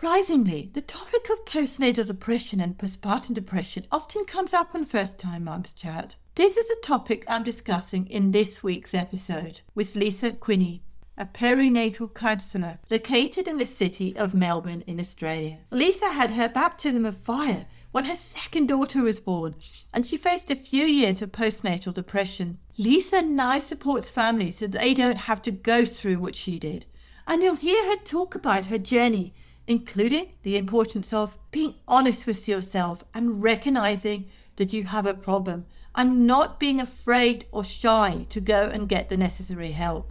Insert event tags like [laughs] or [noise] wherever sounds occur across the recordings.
Surprisingly, the topic of postnatal depression and postpartum depression often comes up on First Time Mums Chat. This is a topic I'm discussing in this week's episode with Lisa Quinney, a perinatal counsellor located in the city of Melbourne in Australia. Lisa had her baptism of fire when her second daughter was born, and she faced a few years of postnatal depression. Lisa now supports families so they don't have to go through what she did. And you'll hear her talk about her journey, including the importance of being honest with yourself and recognizing that you have a problem and not being afraid or shy to go and get the necessary help.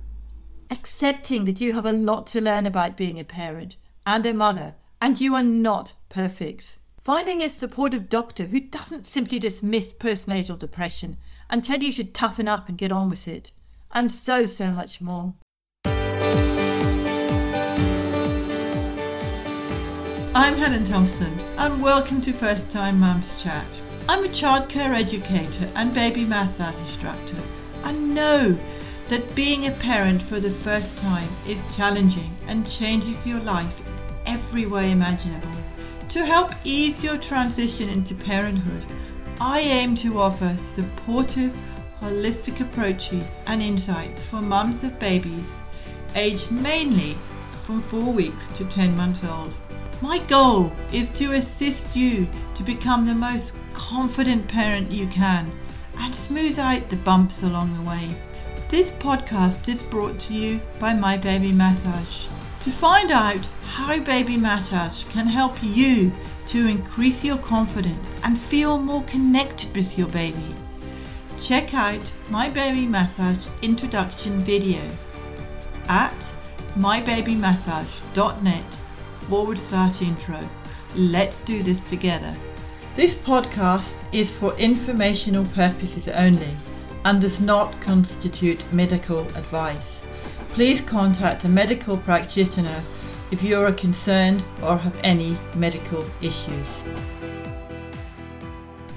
Accepting that you have a lot to learn about being a parent and a mother, and you are not perfect. Finding a supportive doctor who doesn't simply dismiss postnatal depression and tell you should toughen up and get on with it, and so, so much more. I'm Helen Thompson, and welcome to First Time Mums Chat. I'm a childcare educator and baby math massage instructor. I know that being a parent for the first time is challenging and changes your life every way imaginable. To help ease your transition into parenthood, I aim to offer supportive, holistic approaches and insights for mums of babies aged mainly from 4 weeks to 10 months old. My goal is to assist you to become the most confident parent you can and smooth out the bumps along the way. This podcast is brought to you by My Baby Massage. To find out how Baby Massage can help you to increase your confidence and feel more connected with your baby, check out My Baby Massage introduction video at mybabymassage.net forward slash intro. Let's do this together. This podcast is for informational purposes only and does not constitute medical advice. Please contact a medical practitioner if you are concerned or have any medical issues.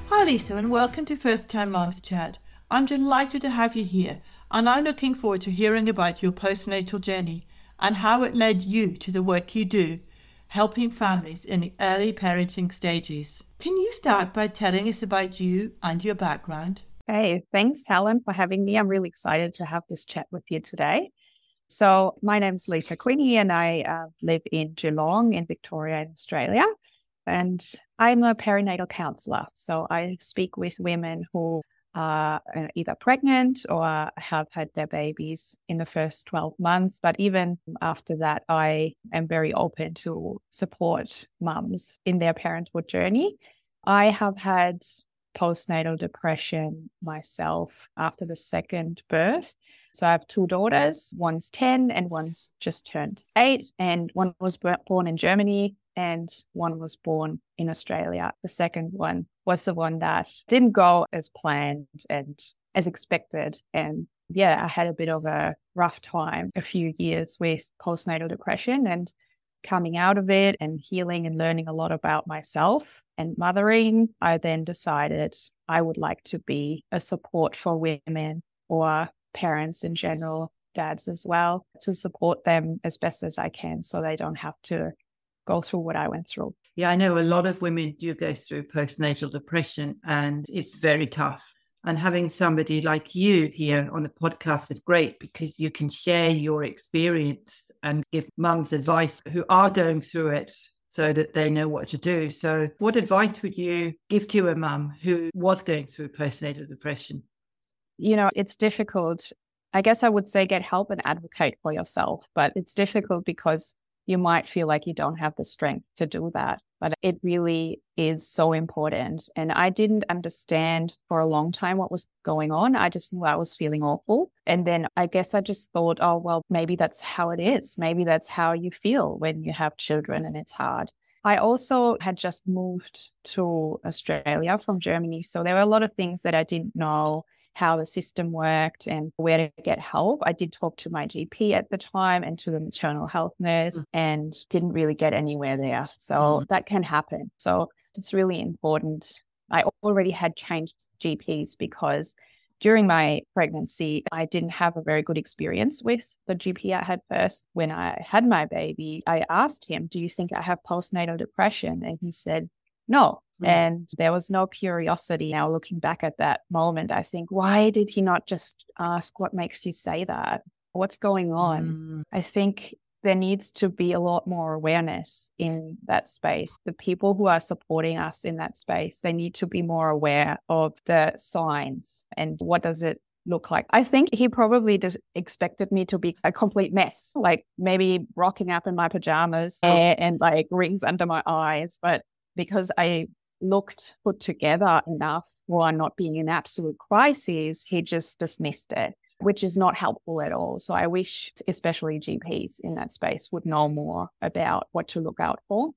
Hi Lisa and welcome to First Time Moms Chat. I'm delighted to have you here and I'm looking forward to hearing about your postnatal journey and how it led you to the work you do helping families in the early parenting stages. Can you start by telling us about you and your background? Hey, thanks, Helen, for having me. I'm really excited to have this chat with you today. So, my name is Lisa Quinney, and I uh, live in Geelong in Victoria, in Australia. And I'm a perinatal counselor. So, I speak with women who are uh, either pregnant or have had their babies in the first 12 months. But even after that, I am very open to support mums in their parenthood journey. I have had postnatal depression myself after the second birth. So I have two daughters, one's 10 and one's just turned eight, and one was born in Germany and one was born in Australia. The second one was the one that didn't go as planned and as expected. And yeah, I had a bit of a rough time, a few years with postnatal depression and coming out of it and healing and learning a lot about myself and mothering. I then decided I would like to be a support for women or parents in general, dads as well, to support them as best as I can so they don't have to go through what I went through. Yeah, I know a lot of women do go through postnatal depression and it's very tough. And having somebody like you here on the podcast is great because you can share your experience and give mums advice who are going through it so that they know what to do. So, what advice would you give to a mum who was going through postnatal depression? You know, it's difficult. I guess I would say get help and advocate for yourself, but it's difficult because you might feel like you don't have the strength to do that. But it really is so important. And I didn't understand for a long time what was going on. I just knew I was feeling awful. And then I guess I just thought, oh, well, maybe that's how it is. Maybe that's how you feel when you have children and it's hard. I also had just moved to Australia from Germany. So there were a lot of things that I didn't know how the system worked and where to get help. I did talk to my GP at the time and to the maternal health nurse mm. and didn't really get anywhere there. So mm. that can happen. So it's really important. I already had changed GPs because during my pregnancy, I didn't have a very good experience with the GP I had first. When I had my baby, I asked him, Do you think I have postnatal depression? And he said, No. Mm. And there was no curiosity. Now, looking back at that moment, I think, why did he not just ask, What makes you say that? What's going on? Mm. I think there needs to be a lot more awareness in that space. The people who are supporting us in that space, they need to be more aware of the signs and what does it look like. I think he probably just expected me to be a complete mess, like maybe rocking up in my pajamas and, and like rings under my eyes. But because I looked put together enough while not being in absolute crisis, he just dismissed it which is not helpful at all. So I wish, especially GPs in that space, would know more about what to look out for.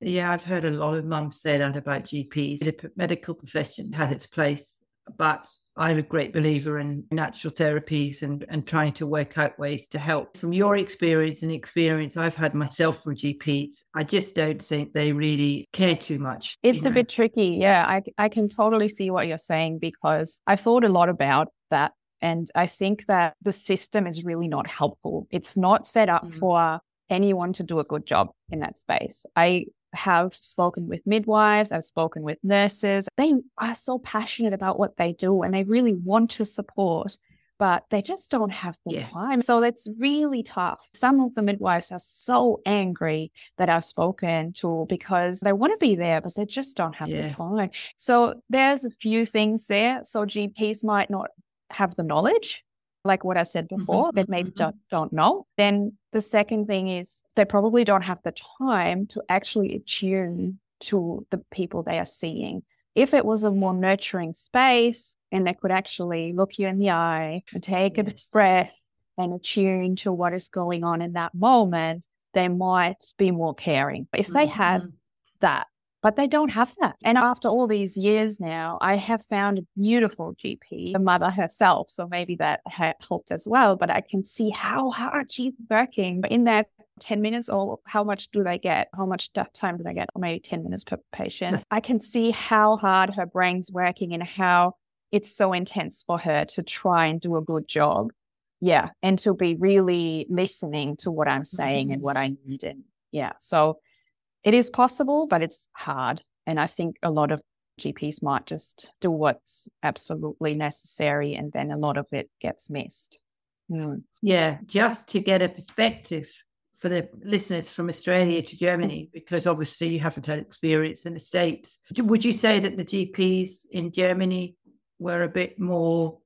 Yeah, I've heard a lot of mums say that about GPs. The medical profession has its place, but I'm a great believer in natural therapies and, and trying to work out ways to help. From your experience and experience I've had myself with GPs, I just don't think they really care too much. It's a know? bit tricky. Yeah, I, I can totally see what you're saying because I thought a lot about that and I think that the system is really not helpful. It's not set up mm-hmm. for anyone to do a good job in that space. I have spoken with midwives, I've spoken with nurses. They are so passionate about what they do and they really want to support, but they just don't have the yeah. time. So it's really tough. Some of the midwives are so angry that I've spoken to because they want to be there, but they just don't have yeah. the time. So there's a few things there. So GPs might not have the knowledge, like what I said mm-hmm, before, mm-hmm. that maybe mm-hmm. don't, don't know. Then the second thing is they probably don't have the time to actually attune to the people they are seeing. If it was a more nurturing space and they could actually look you in the eye take yes. a breath and attune to what is going on in that moment, they might be more caring. But if they mm-hmm. had that, but they don't have that. And after all these years now, I have found a beautiful GP, the mother herself. So maybe that helped as well. But I can see how hard she's working in that 10 minutes or how much do they get? How much time do they get? Or maybe 10 minutes per patient. [laughs] I can see how hard her brain's working and how it's so intense for her to try and do a good job. Yeah. And to be really listening to what I'm saying mm-hmm. and what I need. And yeah. So it is possible, but it's hard. And I think a lot of GPs might just do what's absolutely necessary and then a lot of it gets missed. Mm. Yeah, just to get a perspective for the listeners from Australia to Germany, [laughs] because obviously you haven't had experience in the States. Would you say that the GPs in Germany were a bit more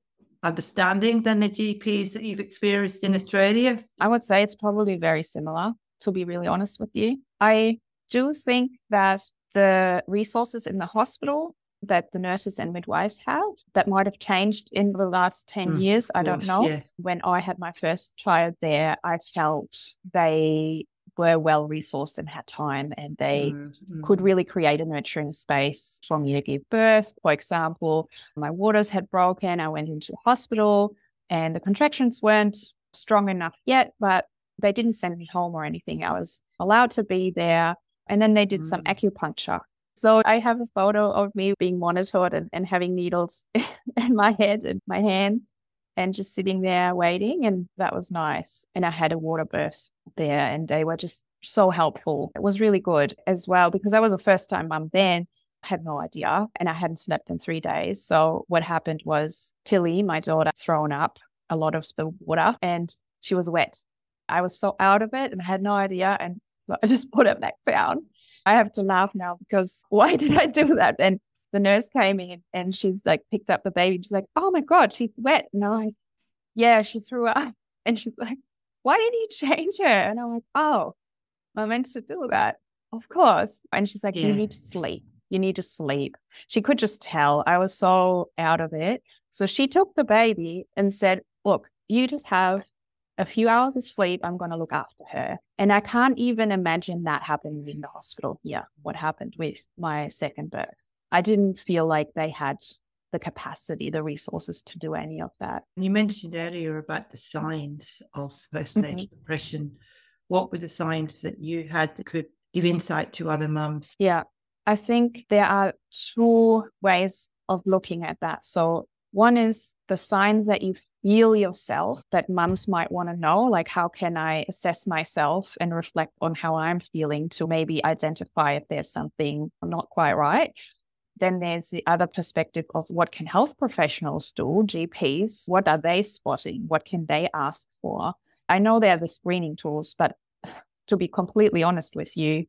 understanding than the GPs that you've experienced in Australia? I would say it's probably very similar, to be really honest with you. I do you think that the resources in the hospital that the nurses and midwives have that might have changed in the last 10 mm, years. I don't know. Yeah. When I had my first child there, I felt they were well resourced and had time and they mm, mm. could really create a nurturing space for me to give birth. For example, my waters had broken. I went into hospital and the contractions weren't strong enough yet, but they didn't send me home or anything. I was allowed to be there and then they did mm. some acupuncture. So I have a photo of me being monitored and, and having needles [laughs] in my head and my hands and just sitting there waiting. And that was nice. And I had a water birth there and they were just so helpful. It was really good as well because I was a first time mum then. I had no idea and I hadn't slept in three days. So what happened was Tilly, my daughter, thrown up a lot of the water and she was wet. I was so out of it and I had no idea. And so I just put it back down. I have to laugh now because [laughs] why did I do that? And the nurse came in and she's like picked up the baby. She's like, oh my God, she's wet. And I'm like, yeah, she threw up. [laughs] And she's like, why didn't you change her? And I'm like, oh, I meant to do that. Of course. And she's like, yeah. you need to sleep. You need to sleep. She could just tell I was so out of it. So she took the baby and said, look, you just have a few hours of sleep, I'm going to look after her. And I can't even imagine that happening in the hospital here, what happened with my second birth. I didn't feel like they had the capacity, the resources to do any of that. You mentioned earlier about the signs of postnatal mm-hmm. depression. What were the signs that you had that could give insight to other mums? Yeah, I think there are two ways of looking at that. So One is the signs that you yourself that mums might want to know, like how can I assess myself and reflect on how I'm feeling to maybe identify if there's something not quite right. Then there's the other perspective of what can health professionals do, GPs, what are they spotting? What can they ask for? I know they're the screening tools, but [sighs] to be completely honest with you,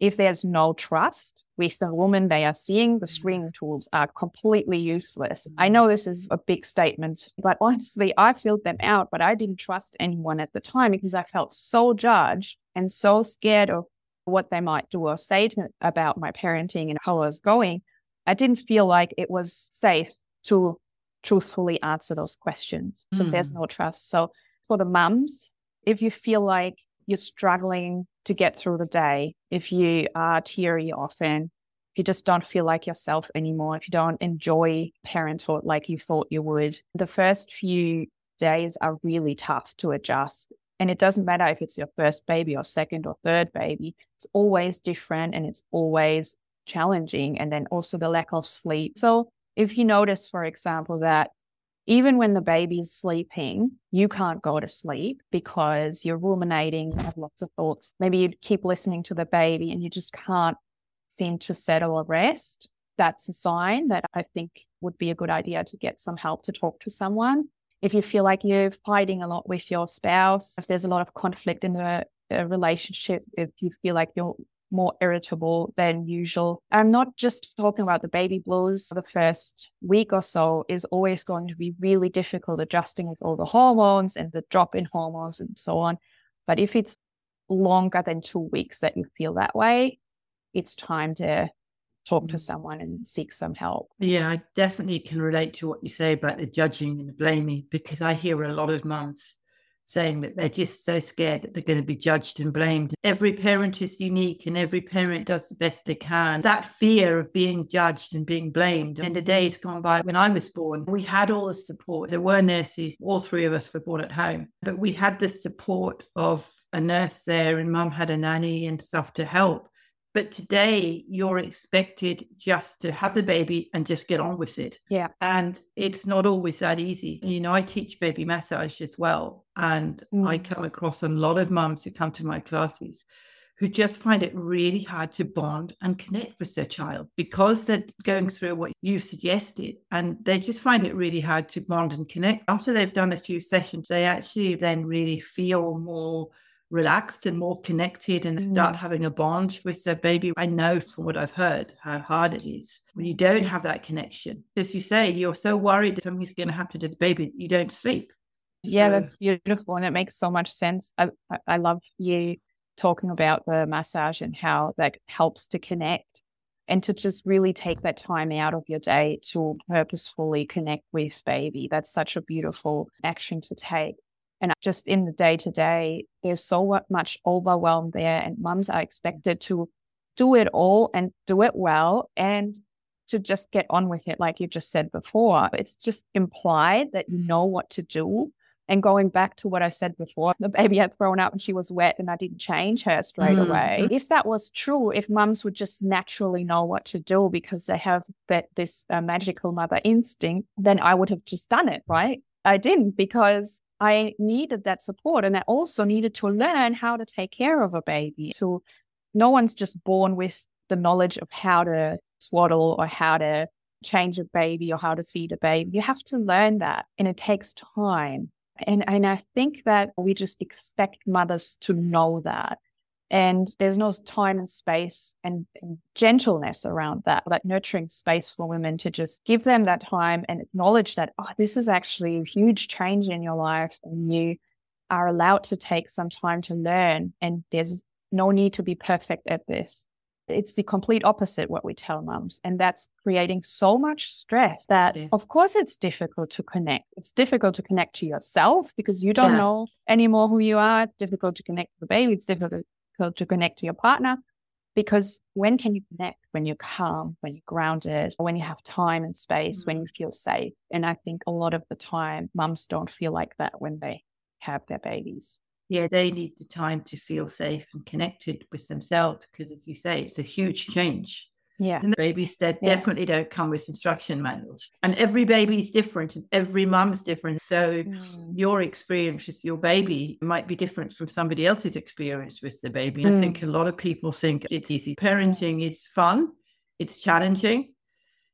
if there's no trust with the woman they are seeing, the mm. screening tools are completely useless. I know this is a big statement, but [laughs] honestly, I filled them out, but I didn't trust anyone at the time because I felt so judged and so scared of what they might do or say to, about my parenting and how I was going. I didn't feel like it was safe to truthfully answer those questions. So mm. there's no trust. So for the mums, if you feel like you're struggling to get through the day, if you are teary often, if you just don't feel like yourself anymore, if you don't enjoy parenthood like you thought you would, the first few days are really tough to adjust. And it doesn't matter if it's your first baby or second or third baby, it's always different and it's always challenging. And then also the lack of sleep. So if you notice, for example, that even when the baby's sleeping, you can't go to sleep because you're ruminating, you have lots of thoughts. Maybe you keep listening to the baby and you just can't seem to settle or rest. That's a sign that I think would be a good idea to get some help to talk to someone. If you feel like you're fighting a lot with your spouse, if there's a lot of conflict in a, a relationship, if you feel like you're more irritable than usual. I'm not just talking about the baby blues. The first week or so is always going to be really difficult adjusting with all the hormones and the drop in hormones and so on. But if it's longer than two weeks that you feel that way, it's time to talk to mm. someone and seek some help. Yeah, I definitely can relate to what you say about the judging and the blaming because I hear a lot of mums saying that they're just so scared that they're going to be judged and blamed. Every parent is unique and every parent does the best they can. That fear of being judged and being blamed. And the days gone by when I was born, we had all the support. There were nurses, all three of us were born at home, but we had the support of a nurse there and mum had a nanny and stuff to help. But today, you're expected just to have the baby and just get on with it. Yeah. And it's not always that easy. You know, I teach baby massage as well. And mm. I come across a lot of mums who come to my classes who just find it really hard to bond and connect with their child because they're going through what you suggested and they just find it really hard to bond and connect. After they've done a few sessions, they actually then really feel more relaxed and more connected and mm. start having a bond with their baby. I know from what I've heard how hard it is when you don't have that connection. As you say, you're so worried that something's going to happen to the baby you don't sleep. Yeah, that's beautiful. And it makes so much sense. I, I love you talking about the massage and how that helps to connect and to just really take that time out of your day to purposefully connect with baby. That's such a beautiful action to take. And just in the day to day, there's so much overwhelm there, and mums are expected to do it all and do it well and to just get on with it, like you just said before. It's just implied that you know what to do. And going back to what I said before, the baby had thrown up and she was wet and I didn't change her straight mm-hmm. away. If that was true, if mums would just naturally know what to do because they have that this uh, magical mother instinct, then I would have just done it, right? I didn't because I needed that support. And I also needed to learn how to take care of a baby. So no one's just born with the knowledge of how to swaddle or how to change a baby or how to feed a baby. You have to learn that and it takes time. And, and I think that we just expect mothers to know that. And there's no time and space and, and, gentleness around that, that nurturing space for women to just give them that time and acknowledge that, oh, this is actually a huge change in your life. And you are allowed to take some time to learn. And there's no need to be perfect at this. It's the complete opposite what we tell mums. And that's creating so much stress that, yeah. of course, it's difficult to connect. It's difficult to connect to yourself because you don't yeah. know anymore who you are. It's difficult to connect to the baby. It's difficult difficult to connect to your partner because when can you connect? When you're calm, when you're grounded, when you have time and space, mm-hmm. when you feel safe. And I think a lot of the time, mums don't feel like that when they have their babies. Yeah, they need the time to feel safe and connected with themselves because, as you say, it's a huge change. Yeah. And the babies that Yeah. definitely don't come with instruction manuals. And every baby is different and every mum's different. So Mm. your experience with your baby might be different from somebody else's experience with the baby. I Mm. think a lot of people think it's easy. Parenting is fun, it's challenging,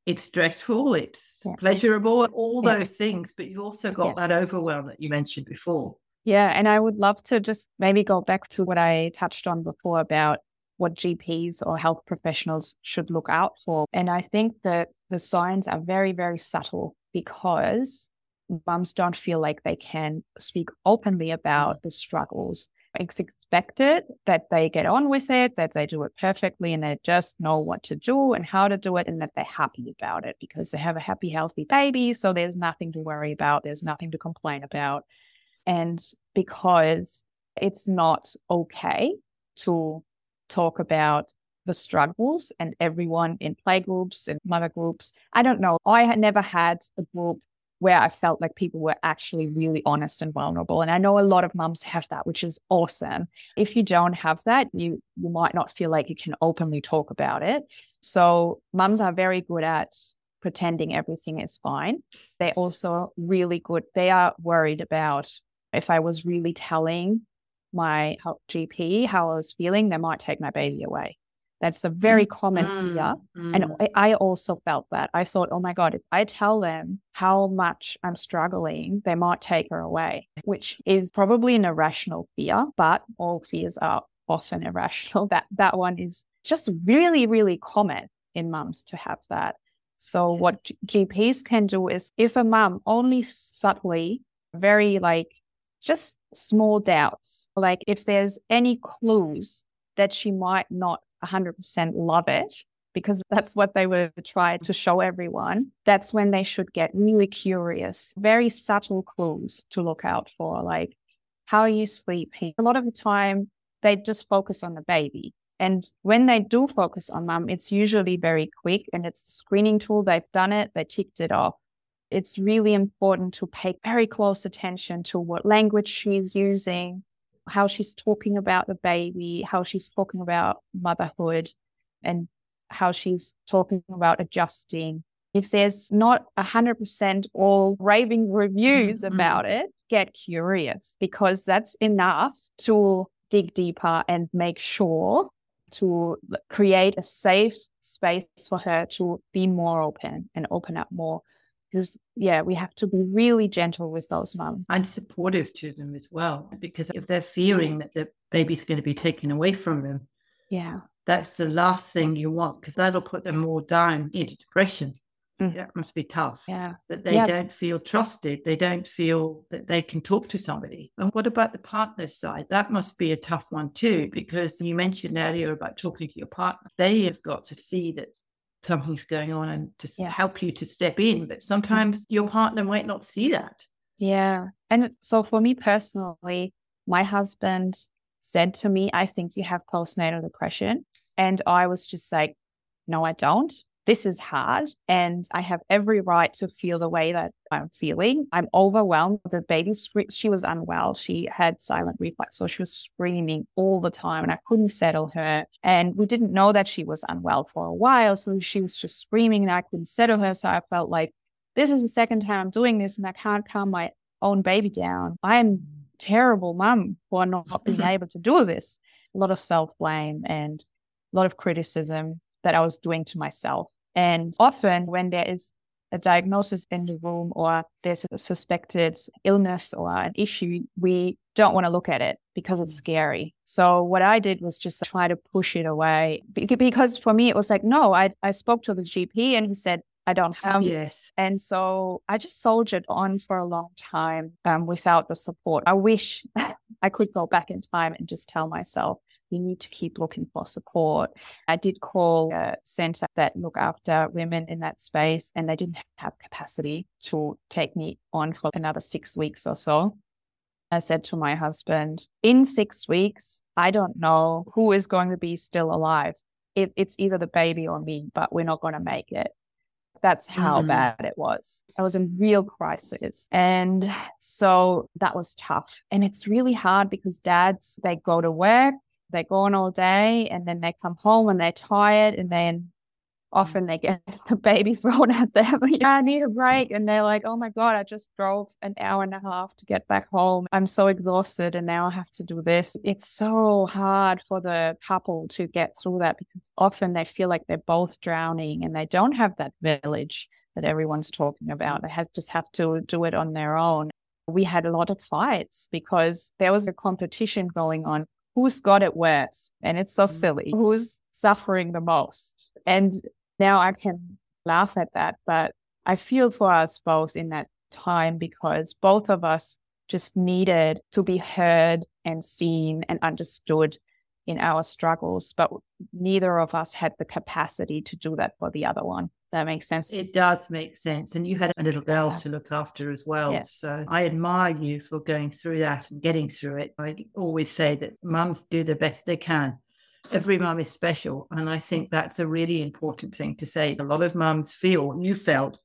it's stressful, it's Yeah. pleasurable, all Yeah. those things. But you've also got that overwhelm that you mentioned before. Yeah, and I would love to just maybe go back to what I touched on before about what GPs or health professionals should look out for. And I think that the signs are very, very subtle because mums don't feel like they can speak openly about the struggles. It's expected that they get on with it, that they do it perfectly, and they just know what to do and how to do it, and that they're happy about it because they have a happy, healthy baby. So there's nothing to worry about, there's nothing to complain about. And because it's not okay to talk about the struggles and everyone in playgroups and mother groups. I don't know. I had never had a group where I felt like people were actually really honest and vulnerable. And I know a lot of mums have that, which is awesome. If you don't have that, you you might not feel like you can openly talk about it. So mums are very good at pretending everything is fine. They're also really good. They are worried about if I was really telling my GP how I was feeling, they might take my baby away. That's a very common fear. Mm, And mm. I I also felt that. I thought, oh my God, if I tell them how much I'm struggling, they might take her away, which is probably an irrational fear, but all fears are often irrational. [laughs] That that one is just really, really common in mums to have that. So what GPs can do is if a mum only subtly, very like just small doubts, like if there's any clues that she might not 100% love it, because [laughs] that's what they were trying to show everyone, that's when they should get really curious. Very subtle clues to look out for, like how are you sleeping? A lot of the time, they just focus on the baby. And when they do focus on mum, it's usually very quick and it's the screening tool. They've done it, they ticked it off. It's really important to pay very close attention to what language she's using, how she's talking about the baby, how she's talking about motherhood, and how she's talking about adjusting. If there's not 100% all raving reviews Mhm. about it, get curious because that's enough to dig deeper and make sure to create a safe space for her to be more open and open up more. Because, yeah, we have to be really gentle with those mums. and supportive to them as well. Because if they're fearing that the baby's going to be taken away from them, Yeah. that's the last thing you want because that'll put them more down into depression. Mm. That must be tough. Yeah. That they Yeah. don't feel trusted. They don't feel that they can talk to somebody. And what about the partner side? That must be a tough one too, because you mentioned earlier about talking to your partner. They have got to see that something's going on and to Yeah. help you to step in. But mm-hmm. sometimes your partner might not see that. Yeah. And so for me personally, my husband said to me, I think you have postnatal depression. And I was just like, no, I don't. This is hard. And I have every right to feel the way that I'm feeling. I'm overwhelmed. The baby, she was unwell. She had silent reflux. So she was screaming all the time and I couldn't settle her. And we didn't know that she was unwell for a while. So she was just screaming and I couldn't settle her. So I felt like, this is the second time I'm doing this and I can't calm my own baby down. I'm terrible mum for not [laughs] being able to do this. A lot of self blame and a lot of criticism that I was doing to myself. And often when there is a diagnosis in the room or there's a suspected illness or an issue, we don't want to look at it because it's scary. So what I did was just try to push it away because for me it was like, no, I, I spoke to the GP and he said, I don't have yes. and so I just soldiered on for a long time um, without the support. I wish [laughs] I could go back in time and just tell myself, you need to keep looking for support. I did call a center that look after women in that space, and they didn't have capacity to take me on for another six weeks or so. I said to my husband, in six weeks, I don't know who is going to be still alive. It, it's either the baby or me, but we're not going to make it. That's how Mhm. bad it was. I was in real crisis. And so that was tough. And it's really hard because dads, they go to work, they're gone all day, and then they come home and they're tired, and then mm. often they get [laughs] the babies thrown at them. yeah, I need a break. And they're like, oh my God, I just drove an hour and a half to get back home. I'm so exhausted and now I have to do this. It's so hard for the couple to get through that because often they feel like they're both drowning and they don't have that village that everyone's talking about. They have, just have to do it on their own. We had a lot of fights because there was a competition going on. Who's got it worse? And it's so mm. silly. Who's suffering the most? And now I can laugh at that, but I feel for us both in that time because both of us just needed to be heard and seen and understood in our struggles, but neither of us had the capacity to do that for the other one. That makes sense. It does make sense. And you had a little girl yeah. to look after as well. Yeah. So I admire you for going through that and getting through it. I always say that mums do the best they can every mum is special. And I think that's a really important thing to say. A lot of mums feel, you felt,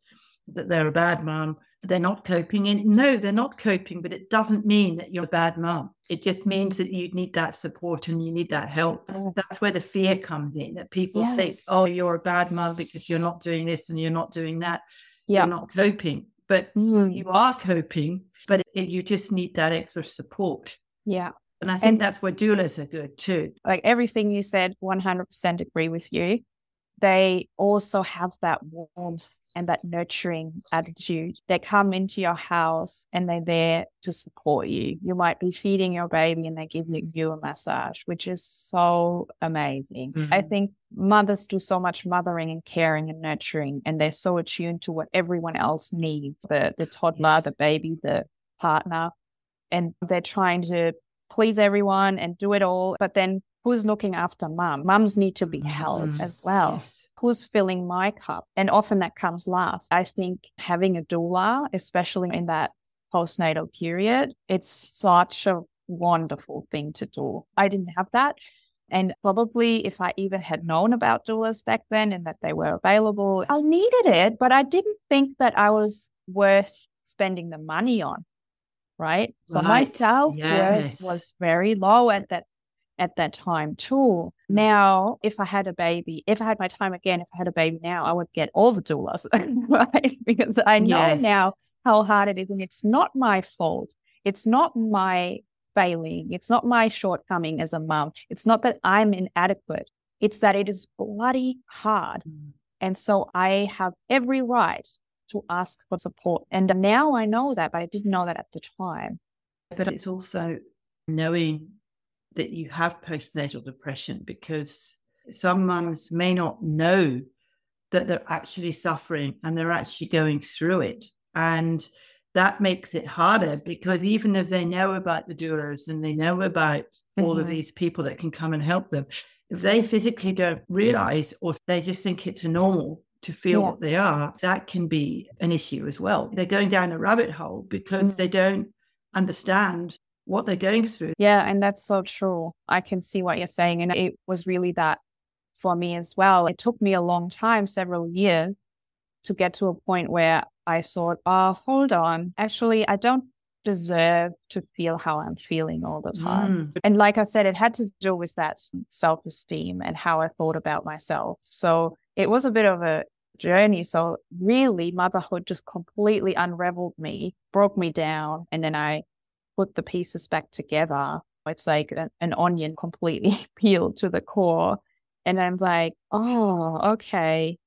that they're a bad mum, they're not coping. And no, they're not coping, but it doesn't mean that you're a bad mom. It just means that you need that support and you need that help. That's where the fear comes in that people yeah. think, oh, you're a bad mom because you're not doing this and you're not doing that. Yeah. You're not coping. But mm. you are coping, but it, you just need that extra support. Yeah. And I think and, that's where doulas are good too. Like everything you said, 100% agree with you. They also have that warmth and that nurturing attitude. They come into your house and they're there to support you. You might be feeding your baby and they give you a massage, which is so amazing. Mm-hmm. I think mothers do so much mothering and caring and nurturing, and they're so attuned to what everyone else needs the, the toddler, yes. the baby, the partner. And they're trying to please everyone and do it all. But then who's looking after mum? Mums need to be held mm-hmm. as well. Yes. Who's filling my cup? And often that comes last. I think having a doula, especially in that postnatal period, it's such a wonderful thing to do. I didn't have that. And probably if I even had known about doulas back then and that they were available, I needed it, but I didn't think that I was worth spending the money on right? So right. my self worth was very low at that at that time too. Mm. Now, if I had a baby, if I had my time again, if I had a baby now, I would get all the doulas, [laughs] right? Because I know yes. now how hard it is, and it's not my fault. It's not my failing. It's not my shortcoming as a mom. It's not that I'm inadequate. It's that it is bloody hard. Mm. And so I have every right to ask for support. And now I know that, but I didn't know that at the time. But it's also knowing that you have postnatal depression because some mums may not know that they're actually suffering and they're actually going through it. And that makes it harder because even if they know about the doulas and they know about mm-hmm. all of mm-hmm. these people that can come and help them, if they physically don't realize or they just think it's normal to feel yeah. what they are, that can be an issue as well. They're going down a rabbit hole because mm. they don't understand what they're going through. Yeah, and that's so true. I can see what you're saying. And it was really that for me as well. It took me a long time, several years, to get to a point where I thought, oh, hold on. Actually, I don't deserve to feel how I'm feeling all the time. Mm. And like I said, it had to do with that self esteem and how I thought about myself. So it was a bit of a journey. So really, motherhood just completely unraveled me, broke me down, and then I put the pieces back together. It's like an, an onion completely [laughs] peeled to the core. And I'm like, oh, okay,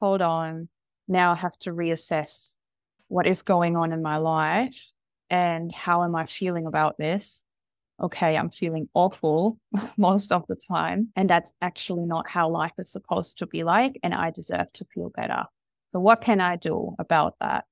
hold on. Now I have to reassess what is going on in my life and how am I feeling about this? okay, I'm feeling awful [laughs] most of the time. And that's actually not how life is supposed to be like. And I deserve to feel better. So, what can I do about that?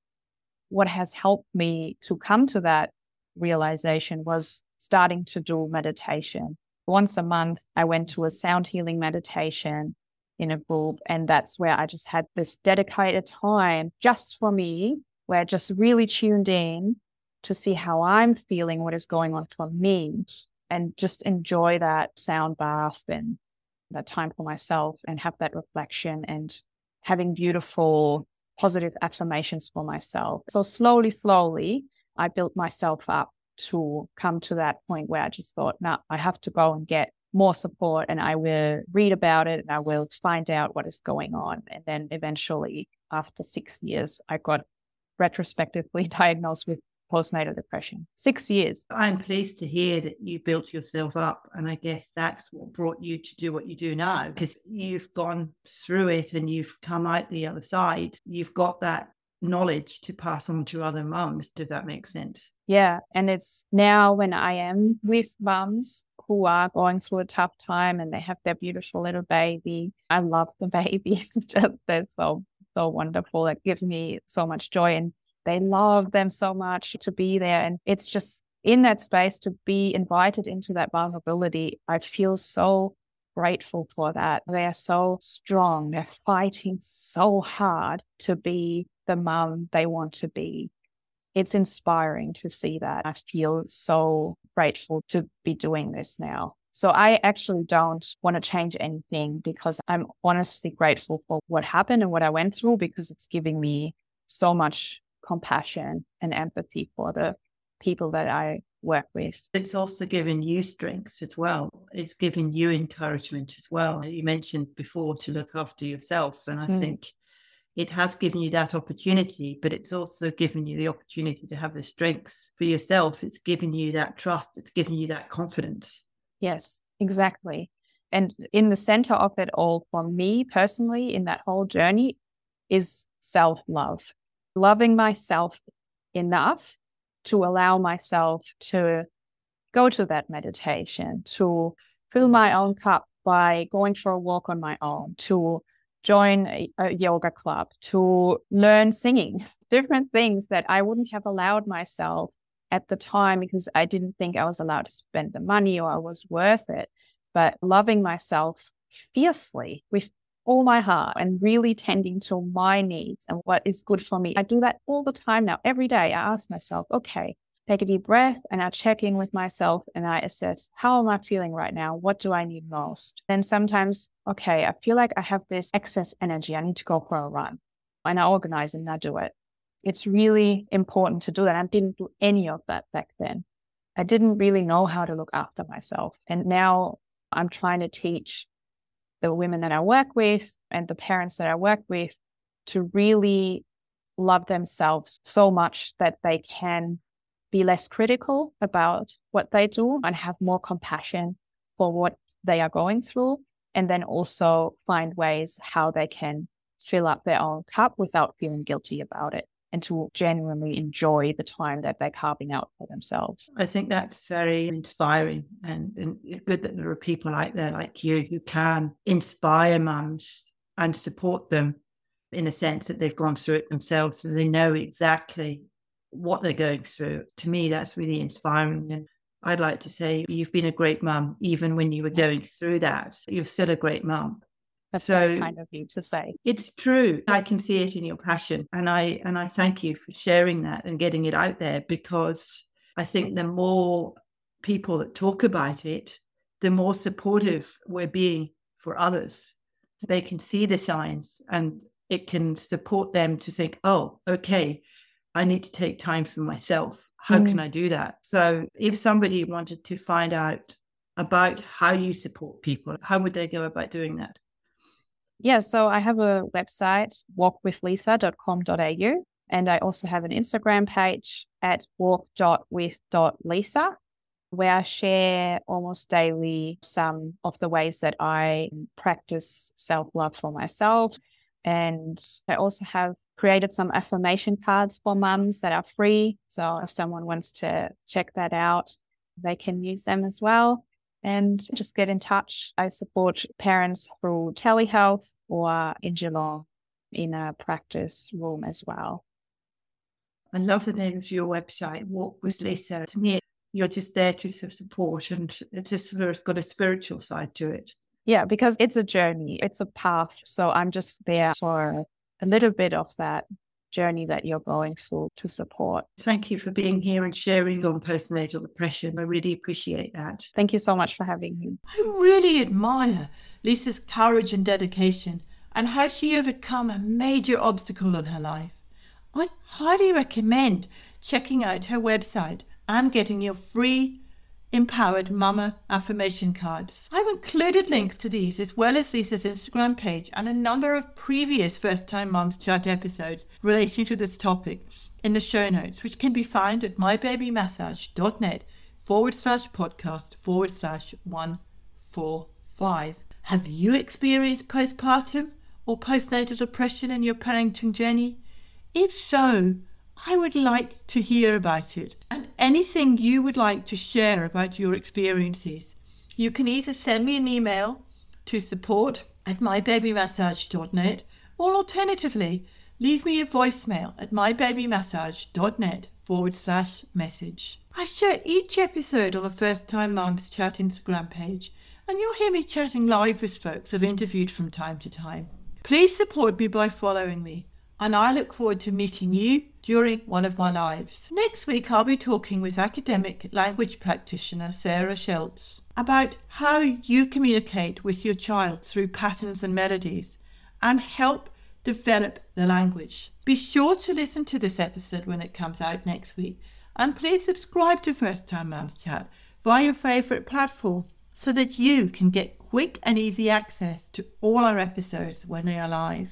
What has helped me to come to that realization was starting to do meditation. Once a month, I went to a sound healing meditation in a group. And that's where I just had this dedicated time just for me, where I just really tuned in to see how I'm feeling, what is going on for me, and just enjoy that sound bath and that time for myself and have that reflection and having beautiful, positive affirmations for myself. So, slowly, slowly, I built myself up to come to that point where I just thought, no, I have to go and get more support and I will read about it and I will find out what is going on. And then eventually, after six years, I got retrospectively [laughs] diagnosed with postnatal depression. Six years. I'm pleased to hear that you built yourself up. And I guess that's what brought you to do what you do now, because you've gone through it and you've come out the other side. You've got that knowledge to pass on to other mums. Does that make sense? Yeah. And it's now when I am with mums who are going through a tough time and they have their beautiful little baby. I love the [laughs] babies. Just they're so so wonderful. It gives me so much joy and they love them so much to be there. And it's just in that space to be invited into that vulnerability. I feel so grateful for that. They are so strong. They're fighting so hard to be the mum they want to be. It's inspiring to see that. I feel so grateful to be doing this now. So I actually don't want to change anything because I'm honestly grateful for what happened and what I went through because it's giving me so much compassion and empathy for the people that I work with. It's also given you strengths as well. It's given you encouragement as well. You mentioned before to look after yourself. And I mm. think it has given you that opportunity, but it's also given you the opportunity to have the strengths for yourself. It's given you that trust, it's given you that confidence. Yes, exactly. And in the center of it all, for me personally, in that whole journey, is self love loving myself enough to allow myself to go to that meditation, to fill my own cup by going for a walk on my own, to join a, a, yoga club, to learn singing, different things that I wouldn't have allowed myself at the time because I didn't think I was allowed to spend the money or I was worth it. But loving myself fiercely with all my heart and really tending to my needs and what is good for me. I do that all the time now. Every day I ask myself, okay, take a deep breath and I check in with myself and I assess how am I feeling right now? What do I need most? Then sometimes, okay, I feel like I have this excess energy. I need to go for a run. And I organize and I do it. It's really important to do that. I didn't do any of that back then. I didn't really know how to look after myself. And now I'm trying to teach the women that I work with and the parents that I work with to really love themselves so much that they can be less critical about what they do and have more compassion for what they are going through. And then also find ways how they can fill up their own cup without feeling guilty about it and to genuinely enjoy the time that they're carving out for themselves. I think that's very inspiring and, and good that there are people out there like you who can inspire mums and support them in a sense that they've gone through it themselves and they know exactly what they're going through. To me, that's really inspiring. And I'd like to say you've been a great mum, even when you were going through that. You're still a great mum. That's so kind of you to say. It's true. I can see it in your passion. And I and I thank you for sharing that and getting it out there because I think the more people that talk about it, the more supportive we're being for others. They can see the signs and it can support them to think, oh, okay, I need to take time for myself. How mm. can I do that? So if somebody wanted to find out about how you support people, how would they go about doing that? Yeah, so I have a website, walkwithlisa.com.au, and I also have an Instagram page at walk.with.lisa, where I share almost daily some of the ways that I practice self love for myself. And I also have created some affirmation cards for mums that are free. So if someone wants to check that out, they can use them as well and just get in touch. I support parents through telehealth or in Geelong in a practice room as well. I love the name of your website, Walk with Lisa. To me, you're just there to support and it's just sort of got a spiritual side to it. Yeah, because it's a journey, it's a path. So I'm just there for a little bit of that journey that you're going through to support. Thank you for being here and sharing on postnatal depression. I really appreciate that. Thank you so much for having me. I really admire Lisa's courage and dedication and how she overcome a major obstacle in her life. I highly recommend checking out her website and getting your free empowered mama affirmation cards. I've included links to these as well as Lisa's Instagram page and a number of previous First Time Moms Chat episodes relating to this topic in the show notes, which can be found at mybabymassage.net forward slash podcast forward slash 145. Have you experienced postpartum or postnatal depression in your parenting journey? If so, I would like to hear about it and anything you would like to share about your experiences. You can either send me an email to support at mybabymassage.net or alternatively, leave me a voicemail at mybabymassage.net forward slash message. I share each episode on the First Time Mums Chat Instagram page, and you'll hear me chatting live with folks I've interviewed from time to time. Please support me by following me and I look forward to meeting you during one of my lives. Next week, I'll be talking with academic language practitioner Sarah Schultz about how you communicate with your child through patterns and melodies and help develop the language. Be sure to listen to this episode when it comes out next week, and please subscribe to First Time Mums Chat via your favourite platform so that you can get quick and easy access to all our episodes when they are live.